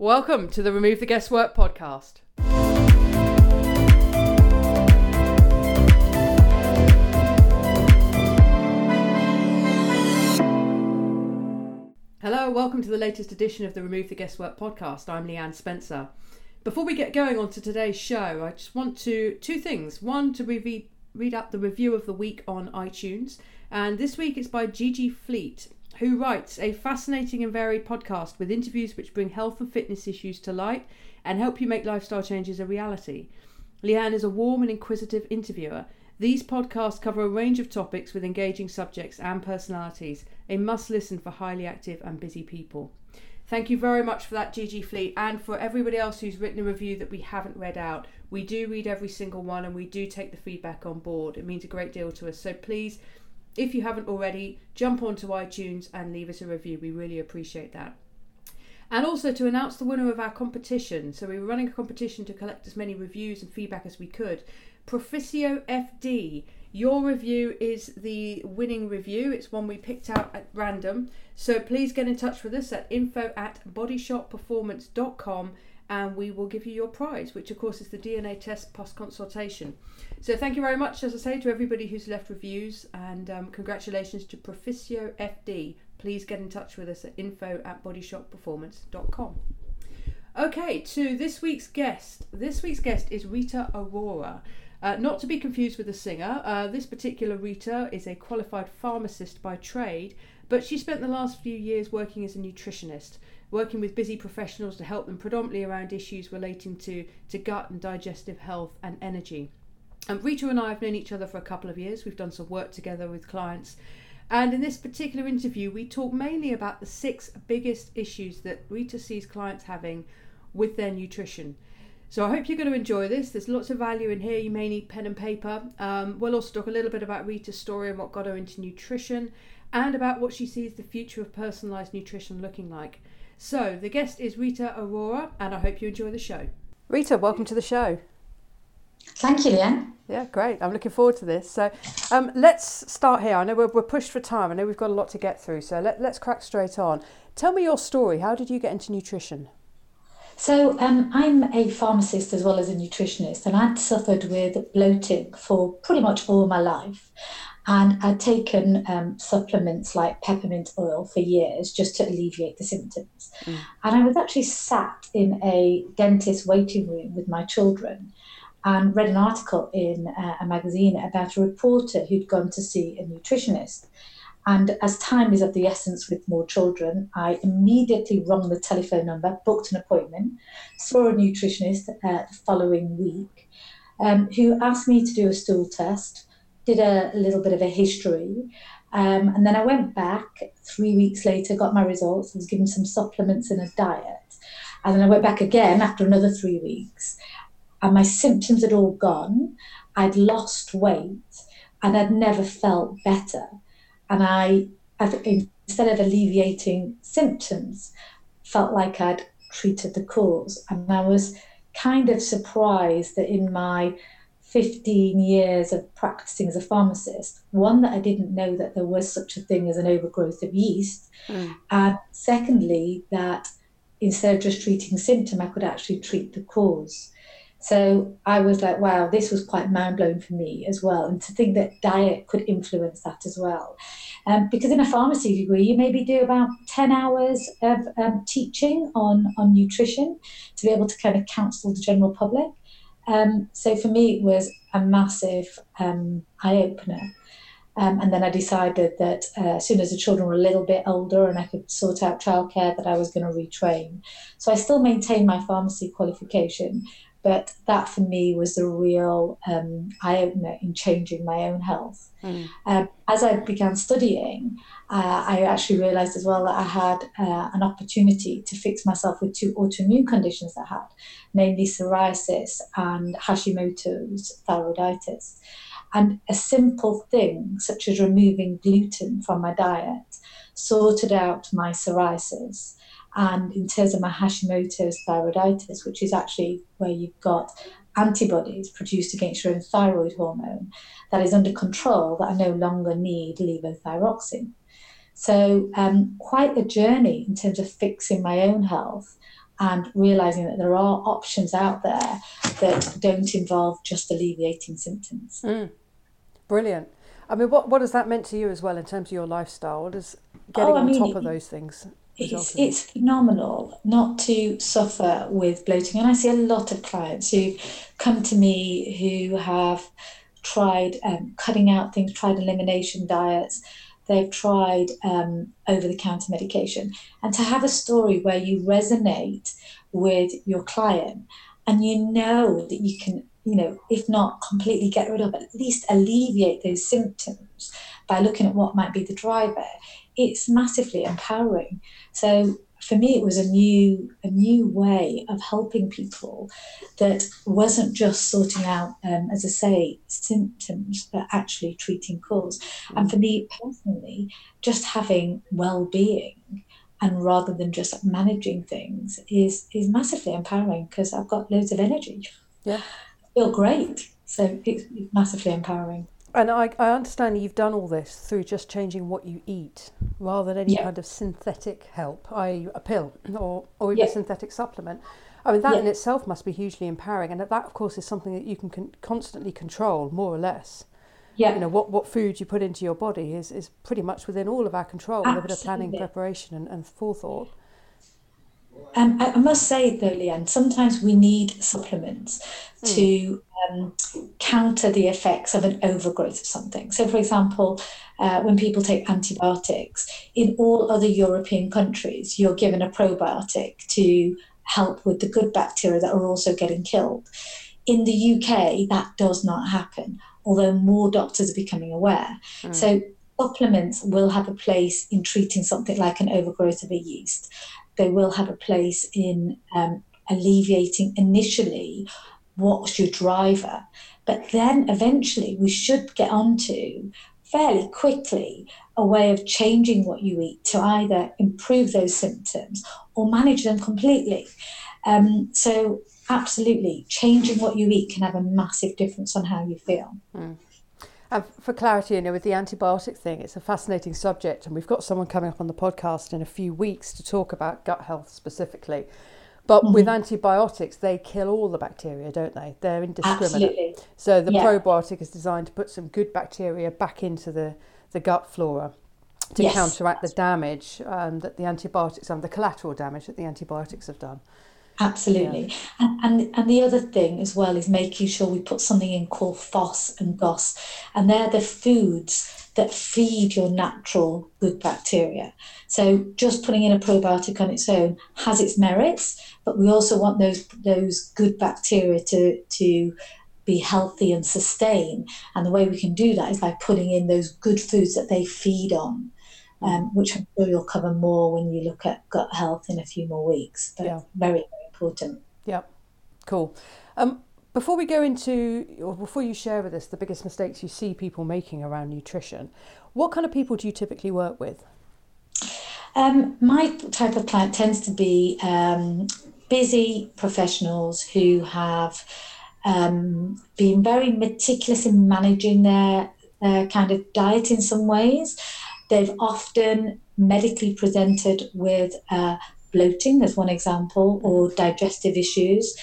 Welcome to the Remove the Guesswork podcast. Hello, welcome to the latest edition of the Remove the Guesswork podcast. I'm Leanne Spencer. Before we get going on to today's show, I just want to two things. One, to re- read out the review of the week on iTunes, and this week it's by Gigi Fleet, who writes a fascinating and varied podcast with interviews which bring health and fitness issues to light and help you make lifestyle changes a reality. Leanne is a warm and inquisitive interviewer. These podcasts cover a range of topics with engaging subjects and personalities, a must listen for highly active and busy people. Thank you very much for that, Gigi Fleet, and for everybody else who's written a review that we haven't read out. We do read every single one and we do take the feedback on board. It means a great deal to us. So please if you haven't already, jump onto iTunes and leave us a review. We really appreciate that. And also to announce the winner of our competition. So we were running a competition to collect as many reviews and feedback as we could. Proficio FD, your review is the winning review. It's one we picked out at random. So please get in touch with us at info at bodyshotperformance.com and we will give you your prize, which of course is the DNA test plus consultation. So thank you very much, as I say, to everybody who's left reviews, and um, congratulations to Proficio FD. Please get in touch with us at info at bodyshotperformance.com. Okay, to this week's guest. This week's guest is Rita Aurora. Uh, not to be confused with a singer, uh, this particular Rita is a qualified pharmacist by trade, but she spent the last few years working as a nutritionist working with busy professionals to help them predominantly around issues relating to, to gut and digestive health and energy. Um, Rita and I have known each other for a couple of years. We've done some work together with clients. And in this particular interview, we talk mainly about the six biggest issues that Rita sees clients having with their nutrition. So I hope you're going to enjoy this. There's lots of value in here. You may need pen and paper. Um, we'll also talk a little bit about Rita's story and what got her into nutrition and about what she sees the future of personalised nutrition looking like. So, the guest is Rita Aurora, and I hope you enjoy the show. Rita, welcome to the show. Thank you, Leanne. Yeah, great. I'm looking forward to this. So, um, let's start here. I know we're, we're pushed for time. I know we've got a lot to get through. So, let, let's crack straight on. Tell me your story. How did you get into nutrition? So, um, I'm a pharmacist as well as a nutritionist, and I'd suffered with bloating for pretty much all my life. And I'd taken um, supplements like peppermint oil for years just to alleviate the symptoms. Mm. And I was actually sat in a dentist waiting room with my children and read an article in uh, a magazine about a reporter who'd gone to see a nutritionist. And as time is of the essence with more children, I immediately rung the telephone number, booked an appointment, saw a nutritionist uh, the following week, um, who asked me to do a stool test did a, little bit of a history. Um, and then I went back three weeks later, got my results, I was given some supplements and a diet. And then I went back again after another three weeks, and my symptoms had all gone. I'd lost weight and I'd never felt better. And I, instead of alleviating symptoms, felt like I'd treated the cause. And I was kind of surprised that in my 15 years of practicing as a pharmacist, one, that I didn't know that there was such a thing as an overgrowth of yeast. Mm. And secondly, that instead of just treating symptom, I could actually treat the cause. So I was like, wow, this was quite mind blowing for me as well. And to think that diet could influence that as well. Um, because in a pharmacy degree, you maybe do about 10 hours of um, teaching on, on nutrition to be able to kind of counsel the general public. Um, so for me, it was a massive um, eye opener. Um, and then I decided that uh, as soon as the children were a little bit older and I could sort out childcare, that I was going to retrain. So I still maintained my pharmacy qualification, but that for me was a real um, eye opener in changing my own health. Mm. Um, as I began studying, uh, I actually realized as well that I had uh, an opportunity to fix myself with two autoimmune conditions I had, namely psoriasis and Hashimoto's thyroiditis. And a simple thing, such as removing gluten from my diet, sorted out my psoriasis and in terms of my Hashimoto's thyroiditis, which is actually where you've got antibodies produced against your own thyroid hormone that is under control, that I no longer need levothyroxine. So, um, quite a journey in terms of fixing my own health and realizing that there are options out there that don't involve just alleviating symptoms. Mm. Brilliant. I mean, what, what has that meant to you as well in terms of your lifestyle? What is getting oh, on mean, top of those things? It's, it's phenomenal not to suffer with bloating. And I see a lot of clients who come to me who have tried um, cutting out things, tried elimination diets, they've tried um, over the counter medication. And to have a story where you resonate with your client and you know that you can, you know, if not completely get rid of, at least alleviate those symptoms by looking at what might be the driver, it's massively empowering. So for me it was a new a new way of helping people that wasn't just sorting out um, as i say symptoms but actually treating cause. And for me personally just having well-being and rather than just managing things is is massively empowering because i've got loads of energy. Yeah. I feel great. So it's massively empowering and I, I understand you've done all this through just changing what you eat rather than any yeah. kind of synthetic help, i.e., a pill or, or even yeah. a synthetic supplement. I mean, that yeah. in itself must be hugely empowering. And that, of course, is something that you can con- constantly control, more or less. Yeah. You know, what, what food you put into your body is, is pretty much within all of our control Absolutely. with a bit of planning, preparation, and, and forethought. Um, I must say though, Leanne, sometimes we need supplements mm. to um, counter the effects of an overgrowth of something. So, for example, uh, when people take antibiotics, in all other European countries, you're given a probiotic to help with the good bacteria that are also getting killed. In the UK, that does not happen, although more doctors are becoming aware. Mm. So, supplements will have a place in treating something like an overgrowth of a yeast they will have a place in um, alleviating initially what's your driver. But then eventually we should get onto fairly quickly a way of changing what you eat to either improve those symptoms or manage them completely. Um, so, absolutely, changing what you eat can have a massive difference on how you feel. Mm. And for clarity, you know, with the antibiotic thing, it's a fascinating subject, and we've got someone coming up on the podcast in a few weeks to talk about gut health specifically. But mm-hmm. with antibiotics, they kill all the bacteria, don't they? They're indiscriminate. Absolutely. So the yeah. probiotic is designed to put some good bacteria back into the, the gut flora to yes. counteract the damage um, that the antibiotics and the collateral damage that the antibiotics have done. Absolutely. Yeah. And, and and the other thing as well is making sure we put something in called FOS and GOS. And they're the foods that feed your natural good bacteria. So just putting in a probiotic on its own has its merits, but we also want those those good bacteria to to be healthy and sustain. And the way we can do that is by putting in those good foods that they feed on um, which I'm sure you'll cover more when you look at gut health in a few more weeks. But yeah. very, very important. Yeah, cool. Um, before we go into, or before you share with us the biggest mistakes you see people making around nutrition, what kind of people do you typically work with? Um, my type of client tends to be um, busy professionals who have um, been very meticulous in managing their, their kind of diet in some ways They've often medically presented with uh, bloating, as one example, or digestive issues.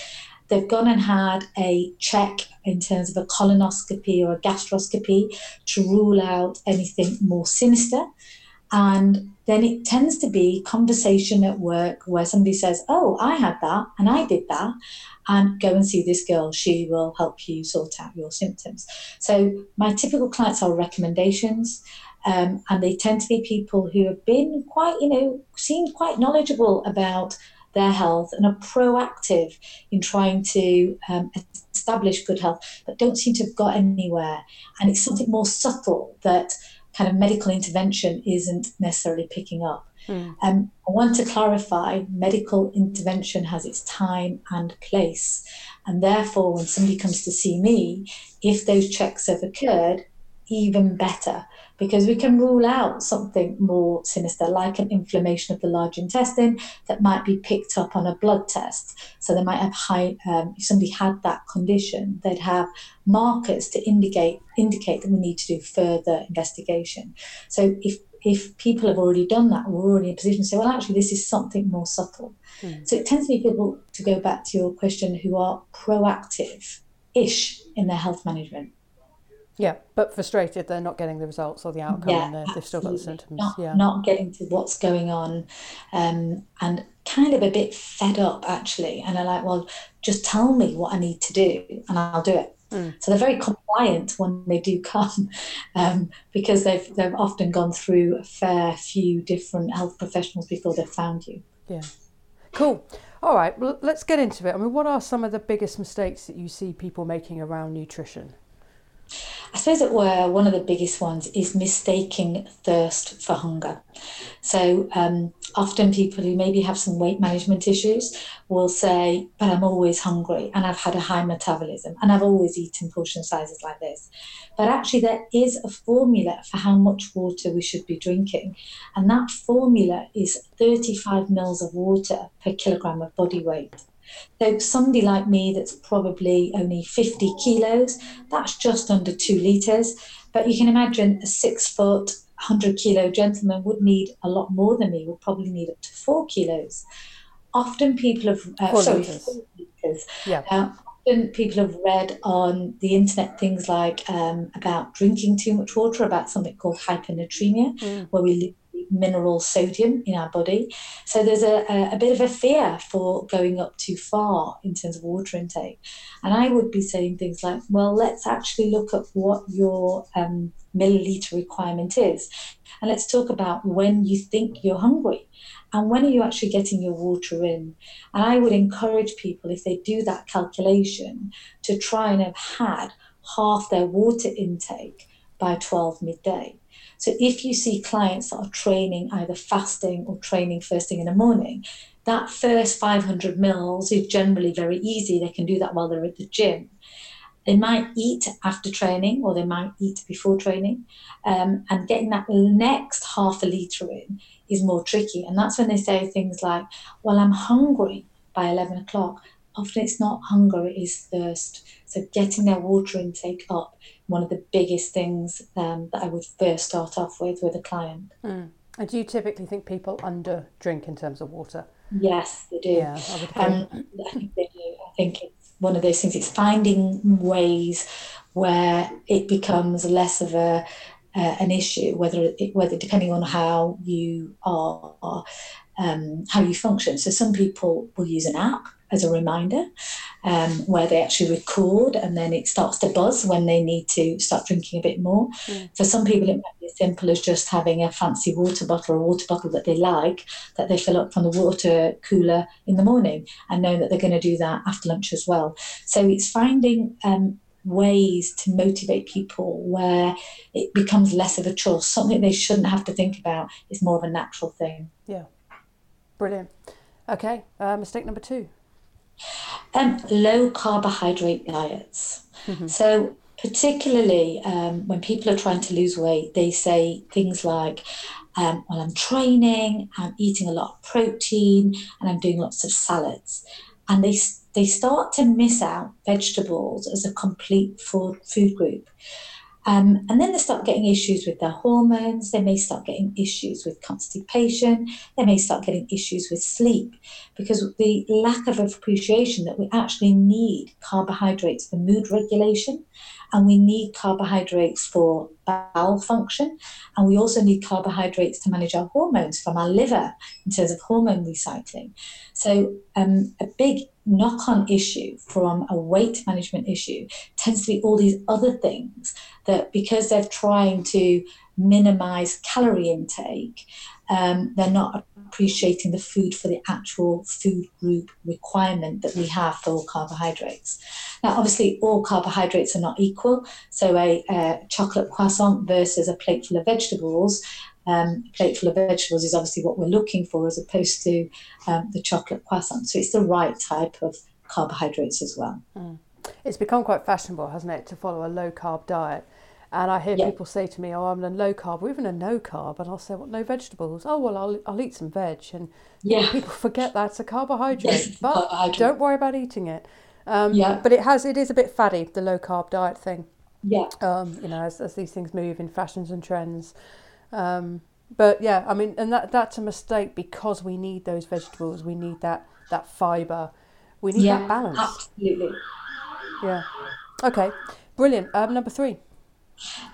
They've gone and had a check in terms of a colonoscopy or a gastroscopy to rule out anything more sinister. And then it tends to be conversation at work where somebody says, Oh, I had that and I did that. And go and see this girl. She will help you sort out your symptoms. So, my typical clients are recommendations. Um, and they tend to be people who have been quite, you know, seem quite knowledgeable about their health and are proactive in trying to um, establish good health, but don't seem to have got anywhere. And it's something more subtle that kind of medical intervention isn't necessarily picking up. Mm. Um, I want to clarify medical intervention has its time and place. And therefore, when somebody comes to see me, if those checks have occurred, even better because we can rule out something more sinister, like an inflammation of the large intestine that might be picked up on a blood test. So they might have high. Um, if somebody had that condition, they'd have markers to indicate indicate that we need to do further investigation. So if if people have already done that, we're already in a position to say, well, actually, this is something more subtle. Mm. So it tends to be people, to go back to your question, who are proactive ish in their health management. Yeah, but frustrated they're not getting the results or the outcome yeah, and they've still got the symptoms. Not, yeah. not getting to what's going on um, and kind of a bit fed up actually. And they're like, well, just tell me what I need to do and I'll do it. Mm. So they're very compliant when they do come um, because they've, they've often gone through a fair few different health professionals before they've found you. Yeah. Cool. All right, well, let's get into it. I mean, what are some of the biggest mistakes that you see people making around nutrition? I suppose it were one of the biggest ones is mistaking thirst for hunger. So um, often people who maybe have some weight management issues will say, "But I'm always hungry, and I've had a high metabolism, and I've always eaten portion sizes like this." But actually, there is a formula for how much water we should be drinking, and that formula is 35 mils of water per kilogram of body weight. So somebody like me that's probably only 50 kilos, that's just under two litres. But you can imagine a six foot, 100 kilo gentleman would need a lot more than me, would probably need up to four kilos. Often people have, uh, four sorry, litres. four litres. Yeah. Uh, often people have read on the internet things like um, about drinking too much water, about something called hypernatremia, mm. where we mineral sodium in our body. So there's a, a, a, bit of a fear for going up too far in terms of water intake. And I would be saying things like, well, let's actually look at what your um, milliliter requirement is. And let's talk about when you think you're hungry and when are you actually getting your water in. And I would encourage people, if they do that calculation, to try and have had half their water intake by 12 midday. So if you see clients that are training either fasting or training first thing in the morning, that first 500 mils is generally very easy. They can do that while they're at the gym. They might eat after training or they might eat before training. Um, and getting that next half a litre in is more tricky. And that's when they say things like, Well, I'm hungry by 11 o'clock. Often it's not hunger, it is thirst. So getting their water intake up one of the biggest things um, that I would first start off with with a client. Mm. And do you typically think people under drink in terms of water? Yes, they do. Yeah, I, would um, I think they do. I think it's one of those things. It's finding ways where it becomes less of a uh, an issue, whether it, whether depending on how you are, um, how you function. So some people will use an app as a reminder um, where they actually record and then it starts to buzz when they need to start drinking a bit more. Mm. For some people, it might be as simple as just having a fancy water bottle or a water bottle that they like that they fill up from the water cooler in the morning and know that they're going to do that after lunch as well. So it's finding um, ways to motivate people where it becomes less of a chore, something they shouldn't have to think about is more of a natural thing. Yeah. Brilliant. Okay, uh, mistake number two. Um, low carbohydrate diets. Mm-hmm. So, particularly um, when people are trying to lose weight, they say things like, um, Well, I'm training, I'm eating a lot of protein, and I'm doing lots of salads. And they, they start to miss out vegetables as a complete food, food group. Um, and then they start getting issues with their hormones. They may start getting issues with constipation. They may start getting issues with sleep because the lack of appreciation that we actually need carbohydrates for mood regulation and we need carbohydrates for bowel function and we also need carbohydrates to manage our hormones from our liver in terms of hormone recycling. So, um, a big knock on issue from a weight management issue tends to be all these other things that because they're trying to minimize calorie intake, um, they're not appreciating the food for the actual food group requirement that we have for all carbohydrates. Now, obviously, all carbohydrates are not equal. So, a, a chocolate croissant versus a plateful of vegetables um, plate full of vegetables is obviously what we're looking for as opposed to um, the chocolate croissant. So it's the right type of carbohydrates as well. Mm. It's become quite fashionable, hasn't it, to follow a low carb diet. And I hear yeah. people say to me, "Oh, I'm a low carb, or even a no carb," and I'll say, "What? Well, no vegetables? Oh, well, I'll I'll eat some veg." And yeah. people forget that's a carbohydrate, yes, but carbohydrate. don't worry about eating it. Um, yeah. But it has it is a bit faddy the low carb diet thing. Yeah. Um, you know, as, as these things move in fashions and trends. Um, But yeah, I mean, and that that's a mistake because we need those vegetables. We need that that fiber. We need yeah, that balance. Absolutely. Yeah. Okay. Brilliant. Um, number three.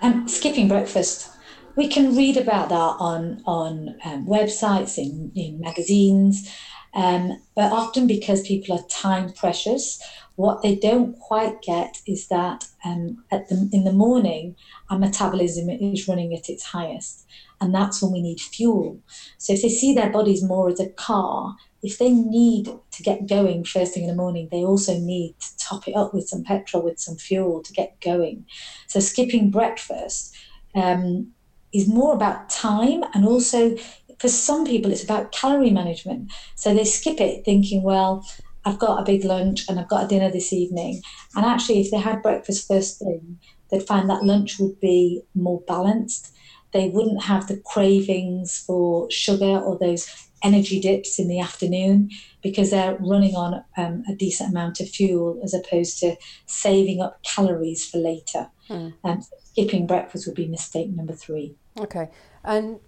Um, skipping breakfast. We can read about that on on um, websites, in, in magazines, um, but often because people are time precious, what they don't quite get is that um, at the, in the morning, our metabolism is running at its highest, and that's when we need fuel. So if they see their bodies more as a car, if they need to get going first thing in the morning, they also need to top it up with some petrol, with some fuel to get going. So skipping breakfast um, is more about time and also for some people it's about calorie management. So they skip it thinking, well, I've got a big lunch and I've got a dinner this evening. And actually, if they had breakfast first thing, they'd find that lunch would be more balanced. They wouldn't have the cravings for sugar or those energy dips in the afternoon because they're running on um, a decent amount of fuel as opposed to saving up calories for later. Mm. Um, skipping breakfast would be mistake number three. Okay. And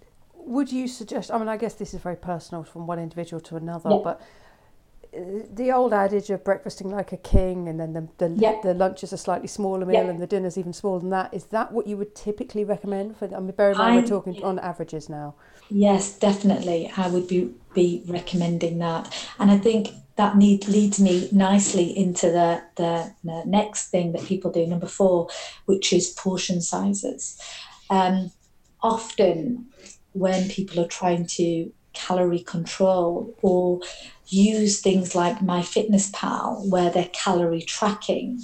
would you suggest, I mean, I guess this is very personal from one individual to another, yeah. but the old adage of breakfasting like a king and then the, the, yeah. the lunch is a slightly smaller meal yeah. and the dinner's even smaller than that is that what you would typically recommend for I mean bear in mind we're talking on averages now yes definitely I would be be recommending that and I think that need, leads me nicely into the, the, the next thing that people do number four which is portion sizes um, often when people are trying to calorie control or use things like MyFitnessPal where they're calorie tracking.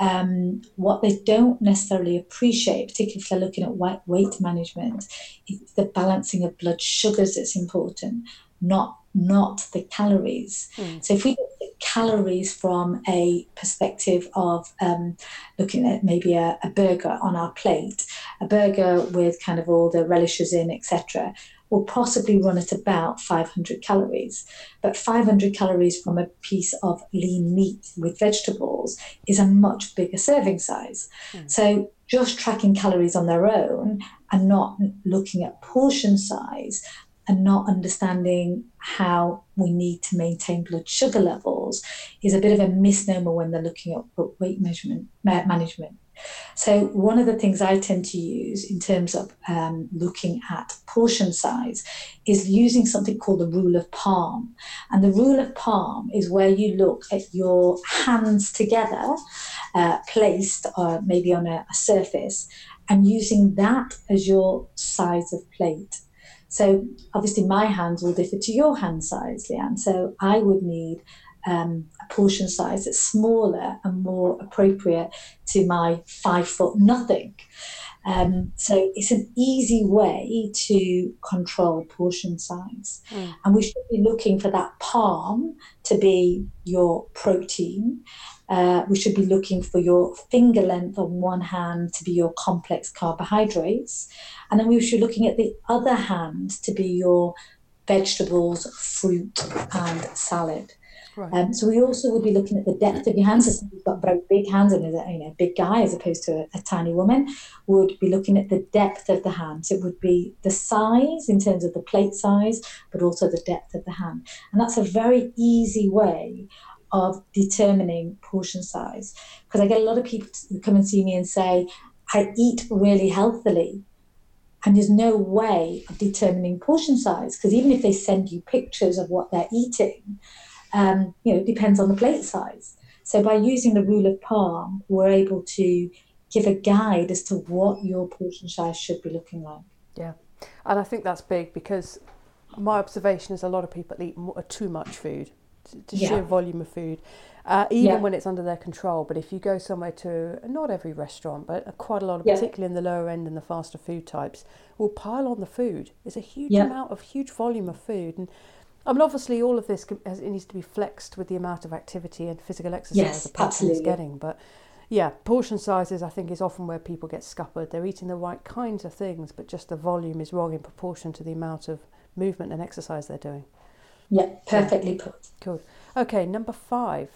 Um, what they don't necessarily appreciate, particularly if they're looking at weight management, is the balancing of blood sugars that's important, not not the calories. Mm. So if we look at calories from a perspective of um, looking at maybe a, a burger on our plate, a burger with kind of all the relishes in, etc will possibly run at about 500 calories. But 500 calories from a piece of lean meat with vegetables is a much bigger serving size. Mm. So just tracking calories on their own and not looking at portion size and not understanding how we need to maintain blood sugar levels is a bit of a misnomer when they're looking at weight measurement management. So, one of the things I tend to use in terms of um, looking at portion size is using something called the rule of palm. And the rule of palm is where you look at your hands together, uh, placed uh, maybe on a, a surface, and using that as your size of plate. So, obviously, my hands will differ to your hand size, Leanne. So, I would need um, a portion size that's smaller and more appropriate to my five foot nothing. Um, so it's an easy way to control portion size. Mm. And we should be looking for that palm to be your protein. Uh, we should be looking for your finger length on one hand to be your complex carbohydrates. And then we should be looking at the other hand to be your vegetables, fruit, and salad. Right. Um, so we also would be looking at the depth of your hands. So has got very big hands and a you know, big guy as opposed to a, a, tiny woman, would be looking at the depth of the hands. It would be the size in terms of the plate size, but also the depth of the hand. And that's a very easy way of determining portion size. Because I get a lot of people come and see me and say, I eat really healthily. And there's no way of determining portion size because even if they send you pictures of what they're eating, um, you know, it depends on the plate size. So by using the rule of palm, we're able to give a guide as to what your portion size should be looking like. Yeah, and I think that's big because my observation is a lot of people eat more, too much food, to yeah. sheer volume of food, uh, even yeah. when it's under their control. But if you go somewhere to not every restaurant, but quite a lot, of, yeah. particularly in the lower end and the faster food types, will pile on the food. It's a huge amount of huge volume of food, and I mean, obviously, all of this has, it needs to be flexed with the amount of activity and physical exercise yes, a person is getting. But yeah, portion sizes I think is often where people get scuppered. They're eating the right kinds of things, but just the volume is wrong in proportion to the amount of movement and exercise they're doing. Yeah, perfectly put. Cool. Okay, number five.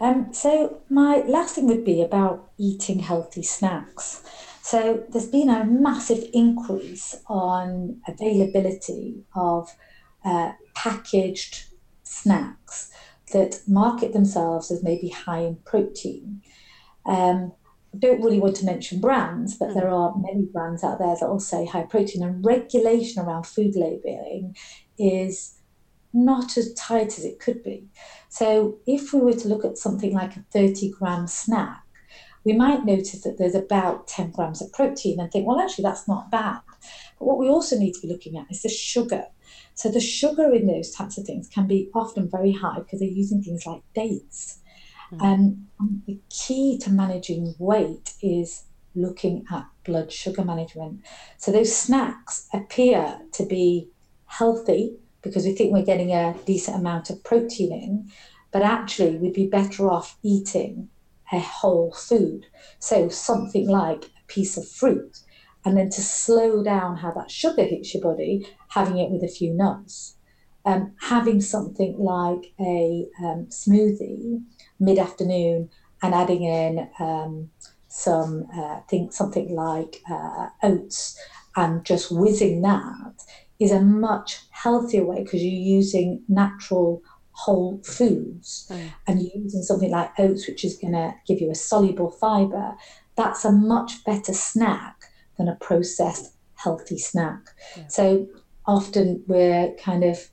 Um, so my last thing would be about eating healthy snacks. So there's been a massive increase on availability of uh, packaged snacks that market themselves as maybe high in protein. Um, I don't really want to mention brands, but there are many brands out there that will say high protein, and regulation around food labeling is not as tight as it could be. So, if we were to look at something like a 30 gram snack, we might notice that there's about 10 grams of protein and think, well, actually, that's not bad. But what we also need to be looking at is the sugar. So, the sugar in those types of things can be often very high because they're using things like dates. Mm. Um, the key to managing weight is looking at blood sugar management. So those snacks appear to be healthy because we think we're getting a decent amount of protein in, but actually we'd be better off eating a whole food. So something like a piece of fruit. And then to slow down how that sugar hits your body, having it with a few nuts. Um, having something like a um, smoothie mid afternoon and adding in um, some uh, think something like uh, oats and just whizzing that is a much healthier way because you're using natural whole foods mm. and you're using something like oats which is going to give you a soluble fiber that's a much better snack than a processed healthy snack yeah. so often we're kind of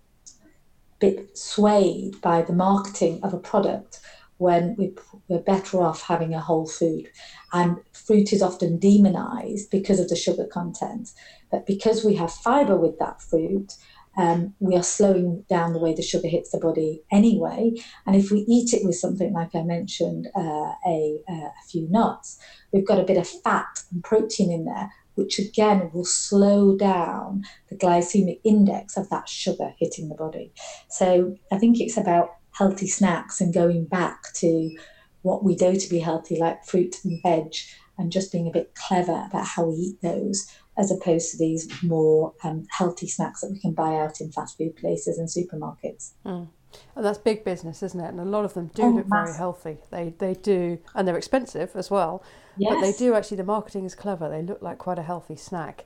bit swayed by the marketing of a product when we, we're better off having a whole food. And fruit is often demonized because of the sugar content. But because we have fiber with that fruit, um, we are slowing down the way the sugar hits the body anyway. And if we eat it with something like I mentioned, uh, a, a few nuts, we've got a bit of fat and protein in there, which again will slow down the glycemic index of that sugar hitting the body. So I think it's about healthy snacks and going back to what we know to be healthy, like fruit and veg, and just being a bit clever about how we eat those, as opposed to these more um, healthy snacks that we can buy out in fast food places and supermarkets. Mm. And that's big business, isn't it? And a lot of them do oh, look massive. very healthy. They they do, and they're expensive as well. Yes. But they do actually. The marketing is clever. They look like quite a healthy snack,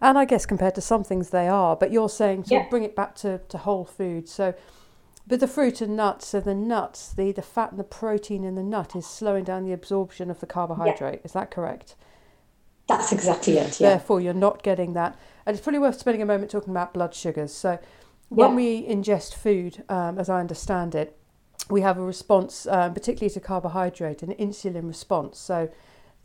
and I guess compared to some things they are. But you're saying to yeah. bring it back to, to whole food. So but the fruit and nuts, so the nuts, the, the fat and the protein in the nut is slowing down the absorption of the carbohydrate. Yeah. Is that correct? That's exactly it. Yeah. Therefore, you're not getting that. And it's probably worth spending a moment talking about blood sugars. So, when yeah. we ingest food, um, as I understand it, we have a response, um, particularly to carbohydrate, an insulin response. So,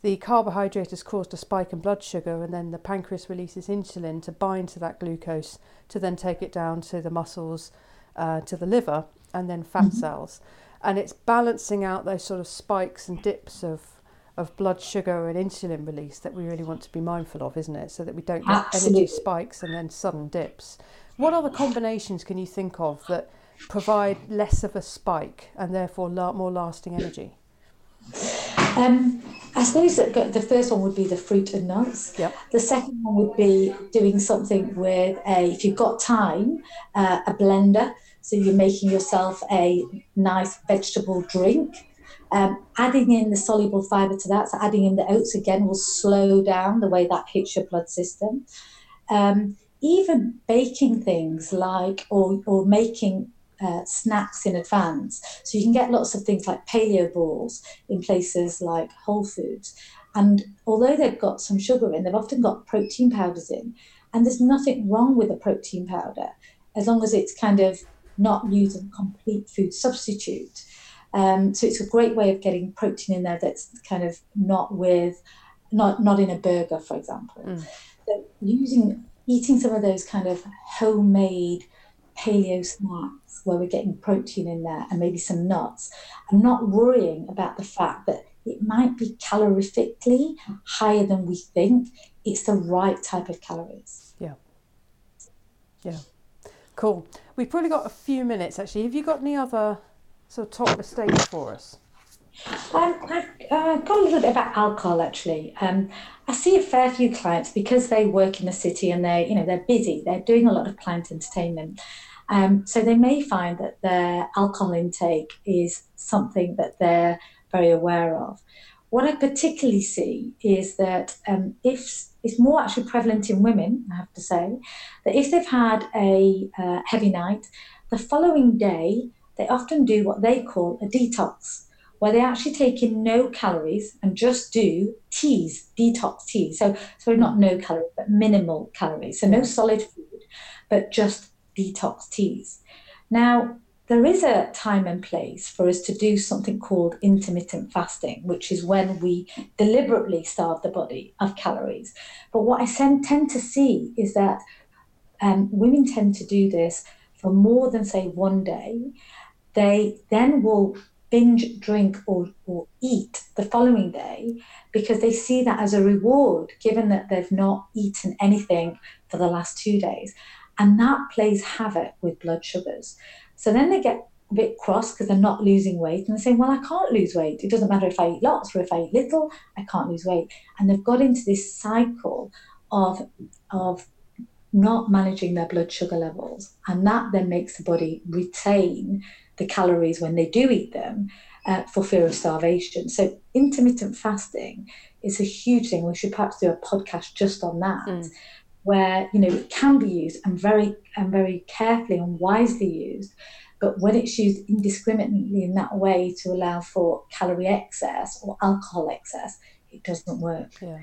the carbohydrate has caused a spike in blood sugar, and then the pancreas releases insulin to bind to that glucose to then take it down to the muscles uh, to the liver and then fat mm-hmm. cells. And it's balancing out those sort of spikes and dips of, of blood sugar and insulin release that we really want to be mindful of, isn't it? So that we don't get Absolutely. energy spikes and then sudden dips. What other combinations can you think of that provide less of a spike and therefore more lasting energy? Um, I suppose that the first one would be the fruit and nuts. Yep. The second one would be doing something with a, if you've got time, uh, a blender. So you're making yourself a nice vegetable drink. Um, adding in the soluble fiber to that, so adding in the oats again will slow down the way that hits your blood system. Um, even baking things like, or, or making uh, snacks in advance. So you can get lots of things like paleo balls in places like Whole Foods. And although they've got some sugar in, they've often got protein powders in. And there's nothing wrong with a protein powder as long as it's kind of not use a complete food substitute. Um, so it's a great way of getting protein in there that's kind of not with, not not in a burger, for example. Mm. So using eating some of those kind of homemade paleo snacks where we're getting protein in there and maybe some nuts, and not worrying about the fact that it might be calorifically higher than we think. It's the right type of calories. Yeah. Yeah. Cool. We've probably got a few minutes actually. Have you got any other of top mistakes for us? Um, I've uh, got a little bit about alcohol actually. Um, I see a fair few clients because they work in the city and they're you know they're busy. They're doing a lot of client entertainment, um, so they may find that their alcohol intake is something that they're very aware of. what I particularly see is that um, if it's more actually prevalent in women, I have to say, that if they've had a uh, heavy night, the following day they often do what they call a detox, where they actually take in no calories and just do teas, detox teas. So, sorry, not no calories, but minimal calories. So, no solid food, but just detox teas. Now, there is a time and place for us to do something called intermittent fasting, which is when we deliberately starve the body of calories. But what I tend to see is that um, women tend to do this for more than, say, one day. They then will binge drink or, or eat the following day because they see that as a reward, given that they've not eaten anything for the last two days. And that plays havoc with blood sugars. So then they get a bit cross because they're not losing weight and they're saying, Well, I can't lose weight. It doesn't matter if I eat lots or if I eat little, I can't lose weight. And they've got into this cycle of of not managing their blood sugar levels. And that then makes the body retain the calories when they do eat them uh, for fear of starvation. So intermittent fasting is a huge thing. We should perhaps do a podcast just on that. Mm. Where you know it can be used and very and very carefully and wisely used, but when it's used indiscriminately in that way to allow for calorie excess or alcohol excess, it doesn't work. Yeah.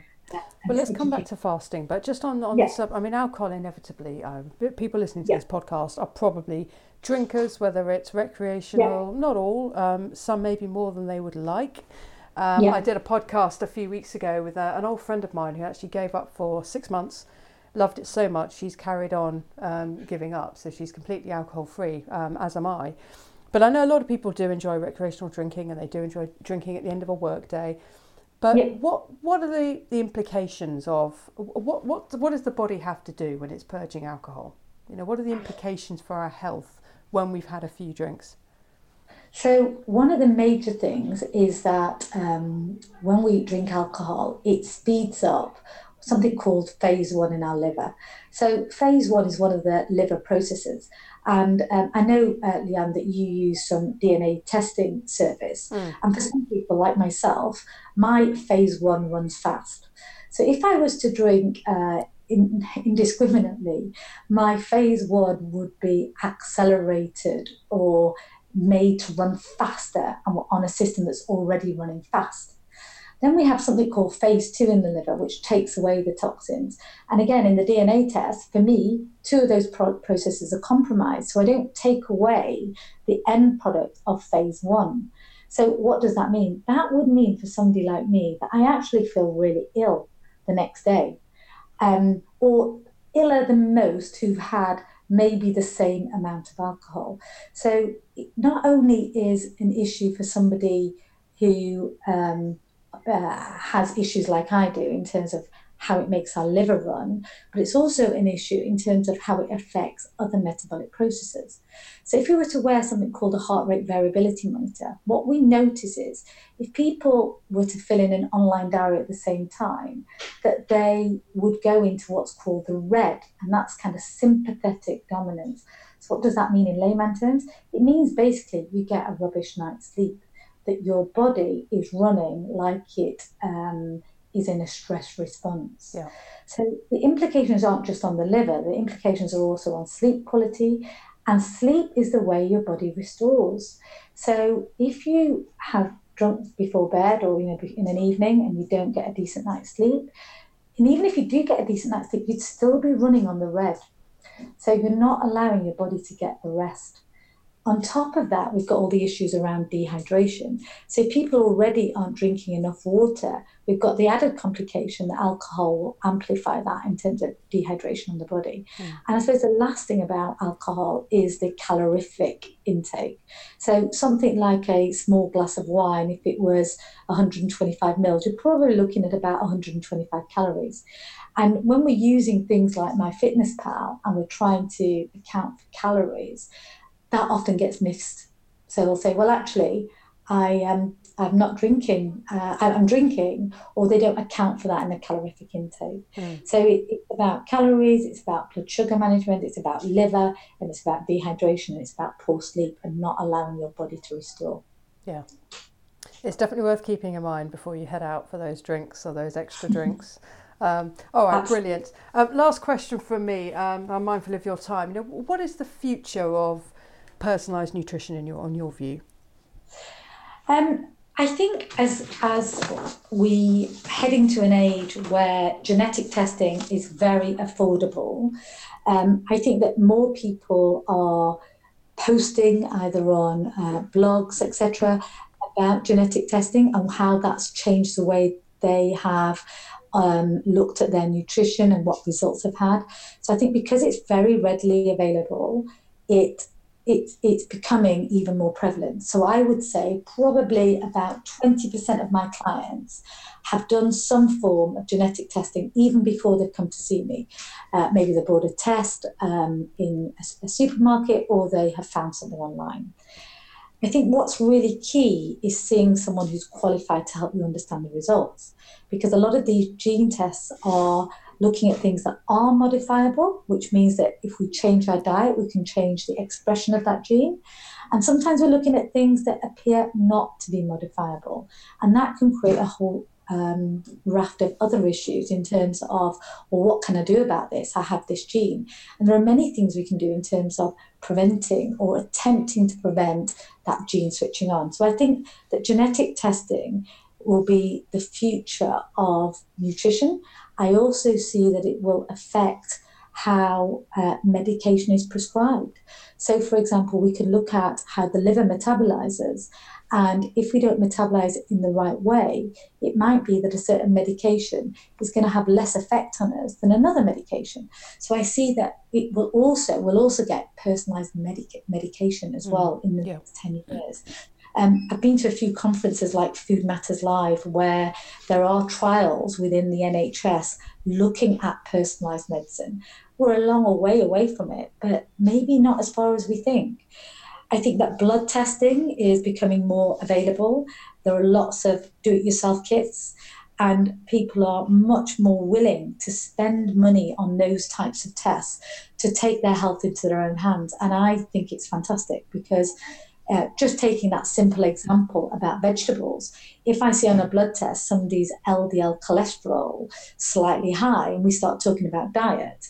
Well, let's come back to fasting, but just on on yeah. the sub. I mean, alcohol inevitably. Um, people listening to yeah. this podcast are probably drinkers, whether it's recreational. Yeah. Not all. Um, some maybe more than they would like. Um, I did a podcast a few weeks ago with uh, an old friend of mine who actually gave up for six months. Loved it so much, she's carried on um, giving up. So she's completely alcohol free, um, as am I. But I know a lot of people do enjoy recreational drinking, and they do enjoy drinking at the end of a work day. But yeah. what what are the, the implications of what what what does the body have to do when it's purging alcohol? You know, what are the implications for our health when we've had a few drinks? So one of the major things is that um, when we drink alcohol, it speeds up something called phase one in our liver. So phase one is one of the liver processes, and um, I know, uh, Leanne, that you use some DNA testing service. Mm. And for some people like myself, my phase one runs fast. So if I was to drink uh, in, indiscriminately, my phase one would be accelerated or made to run faster on a system that's already running fast. Then we have something called phase two in the liver, which takes away the toxins. And again, in the DNA test, for me, two of those pro- processes are compromised. So I don't take away the end product of phase one. So what does that mean? That would mean for somebody like me that I actually feel really ill the next day, um, or iller than most who've had maybe the same amount of alcohol. So not only is an issue for somebody who um, uh, has issues like I do in terms of how it makes our liver run, but it's also an issue in terms of how it affects other metabolic processes. So, if we were to wear something called a heart rate variability monitor, what we notice is if people were to fill in an online diary at the same time, that they would go into what's called the red, and that's kind of sympathetic dominance. So, what does that mean in layman terms? It means basically you get a rubbish night's sleep that your body is running like it um, is in a stress response. Yeah. So the implications aren't just on the liver, the implications are also on sleep quality. And sleep is the way your body restores. So if you have drunk before bed or you know in an evening and you don't get a decent night's sleep, and even if you do get a decent night's sleep, you'd still be running on the red. So you're not allowing your body to get the rest. On top of that, we've got all the issues around dehydration. So people already aren't drinking enough water. We've got the added complication that alcohol will amplify that in terms of dehydration on the body. Mm. And I suppose the last thing about alcohol is the calorific intake. So something like a small glass of wine, if it was 125 mils, you're probably looking at about 125 calories. And when we're using things like MyFitnessPal and we're trying to account for calories, that often gets missed. So they'll say, well, actually, I am um, I'm not drinking, uh, I'm drinking, or they don't account for that in the calorific intake. Mm. So it, it's about calories, it's about blood sugar management, it's about liver, and it's about dehydration, and it's about poor sleep and not allowing your body to restore. Yeah. It's definitely worth keeping in mind before you head out for those drinks or those extra drinks. Um, all right, Absolutely. brilliant. Um, last question from me. Um, I'm mindful of your time. You know, what is the future of personalised nutrition in your on your view? Um, I think as as we heading to an age where genetic testing is very affordable, um, I think that more people are posting either on uh, blogs, etc., about genetic testing and how that's changed the way they have um, looked at their nutrition and what results have had. So I think because it's very readily available, it it's it's becoming even more prevalent. So I would say probably about 20% of my clients have done some form of genetic testing even before they've come to see me. Uh, maybe they bought a test um, in a, a supermarket or they have found something online. I think what's really key is seeing someone who's qualified to help you understand the results because a lot of these gene tests are looking at things that are modifiable, which means that if we change our diet, we can change the expression of that gene. And sometimes we're looking at things that appear not to be modifiable. And that can create a whole um, raft of other issues in terms of, well, what can I do about this? I have this gene. And there are many things we can do in terms of preventing or attempting to prevent that gene switching on. So I think that genetic testing will be the future of nutrition. I also see that it will affect how uh, medication is prescribed. So, for example, we can look at how the liver metabolizes, and if we don't metabolize it in the right way, it might be that a certain medication is going to have less effect on us than another medication. So I see that it will also will also get personalized medic- medication as mm. well in the yeah. next ten years. Um, I've been to a few conferences like Food Matters Live where there are trials within the NHS looking at personalised medicine. We're a long way away from it, but maybe not as far as we think. I think that blood testing is becoming more available. There are lots of do it yourself kits, and people are much more willing to spend money on those types of tests to take their health into their own hands. And I think it's fantastic because uh, just taking that simple example about vegetables, if I see on a blood test somebody's LDL cholesterol slightly high and we start talking about diet,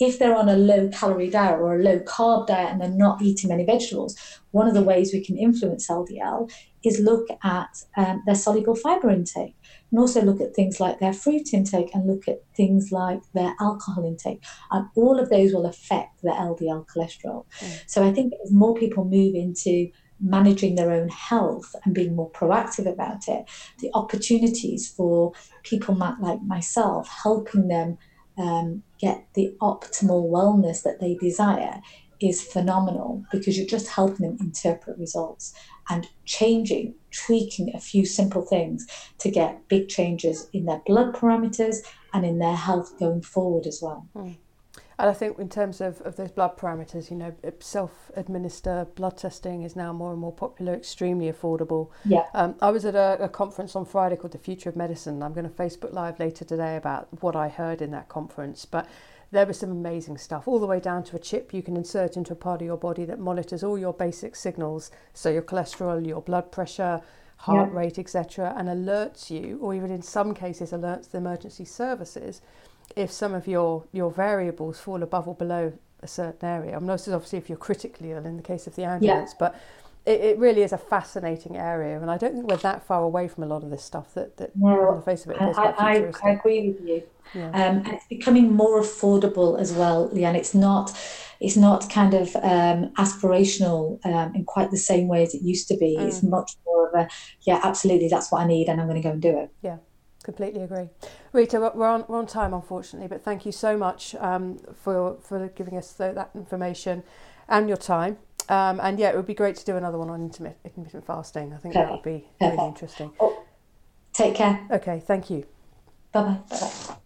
if they're on a low calorie diet or a low carb diet and they're not eating many vegetables, one of the ways we can influence LDL is look at um, their soluble fiber intake and also look at things like their fruit intake and look at things like their alcohol intake. And all of those will affect their LDL cholesterol. Mm. So I think as more people move into managing their own health and being more proactive about it, the opportunities for people like myself helping them um, get the optimal wellness that they desire is phenomenal because you're just helping them interpret results and changing, tweaking a few simple things to get big changes in their blood parameters and in their health going forward as well. Mm. And I think in terms of, of those blood parameters, you know, self-administer blood testing is now more and more popular, extremely affordable. Yeah. Um, I was at a, a, conference on Friday called The Future of Medicine. I'm going to Facebook Live later today about what I heard in that conference. But there was some amazing stuff, all the way down to a chip you can insert into a part of your body that monitors all your basic signals, so your cholesterol, your blood pressure, heart yeah. rate, etc., and alerts you, or even in some cases alerts the emergency services if some of your your variables fall above or below a certain area. I mean, this is obviously if you're critically ill in the case of the ambulance, yeah. but it, it, really is a fascinating area, and I don't think we're that far away from a lot of this stuff. That that no, on the face of it, I, I, I, agree with you. Yeah. Um, and it's becoming more affordable as well, Leanne. It's not, it's not kind of um, aspirational um, in quite the same way as it used to be. Mm. It's much more of a, yeah, absolutely, that's what I need, and I'm going to go and do it. Yeah, completely agree. Rita, we're on, we're on time, unfortunately, but thank you so much um, for, for giving us that information and your time. Um, and yeah, it would be great to do another one on intermittent, intermittent fasting. I think okay. that would be really interesting. Oh, take care. Okay, thank you. Bye bye.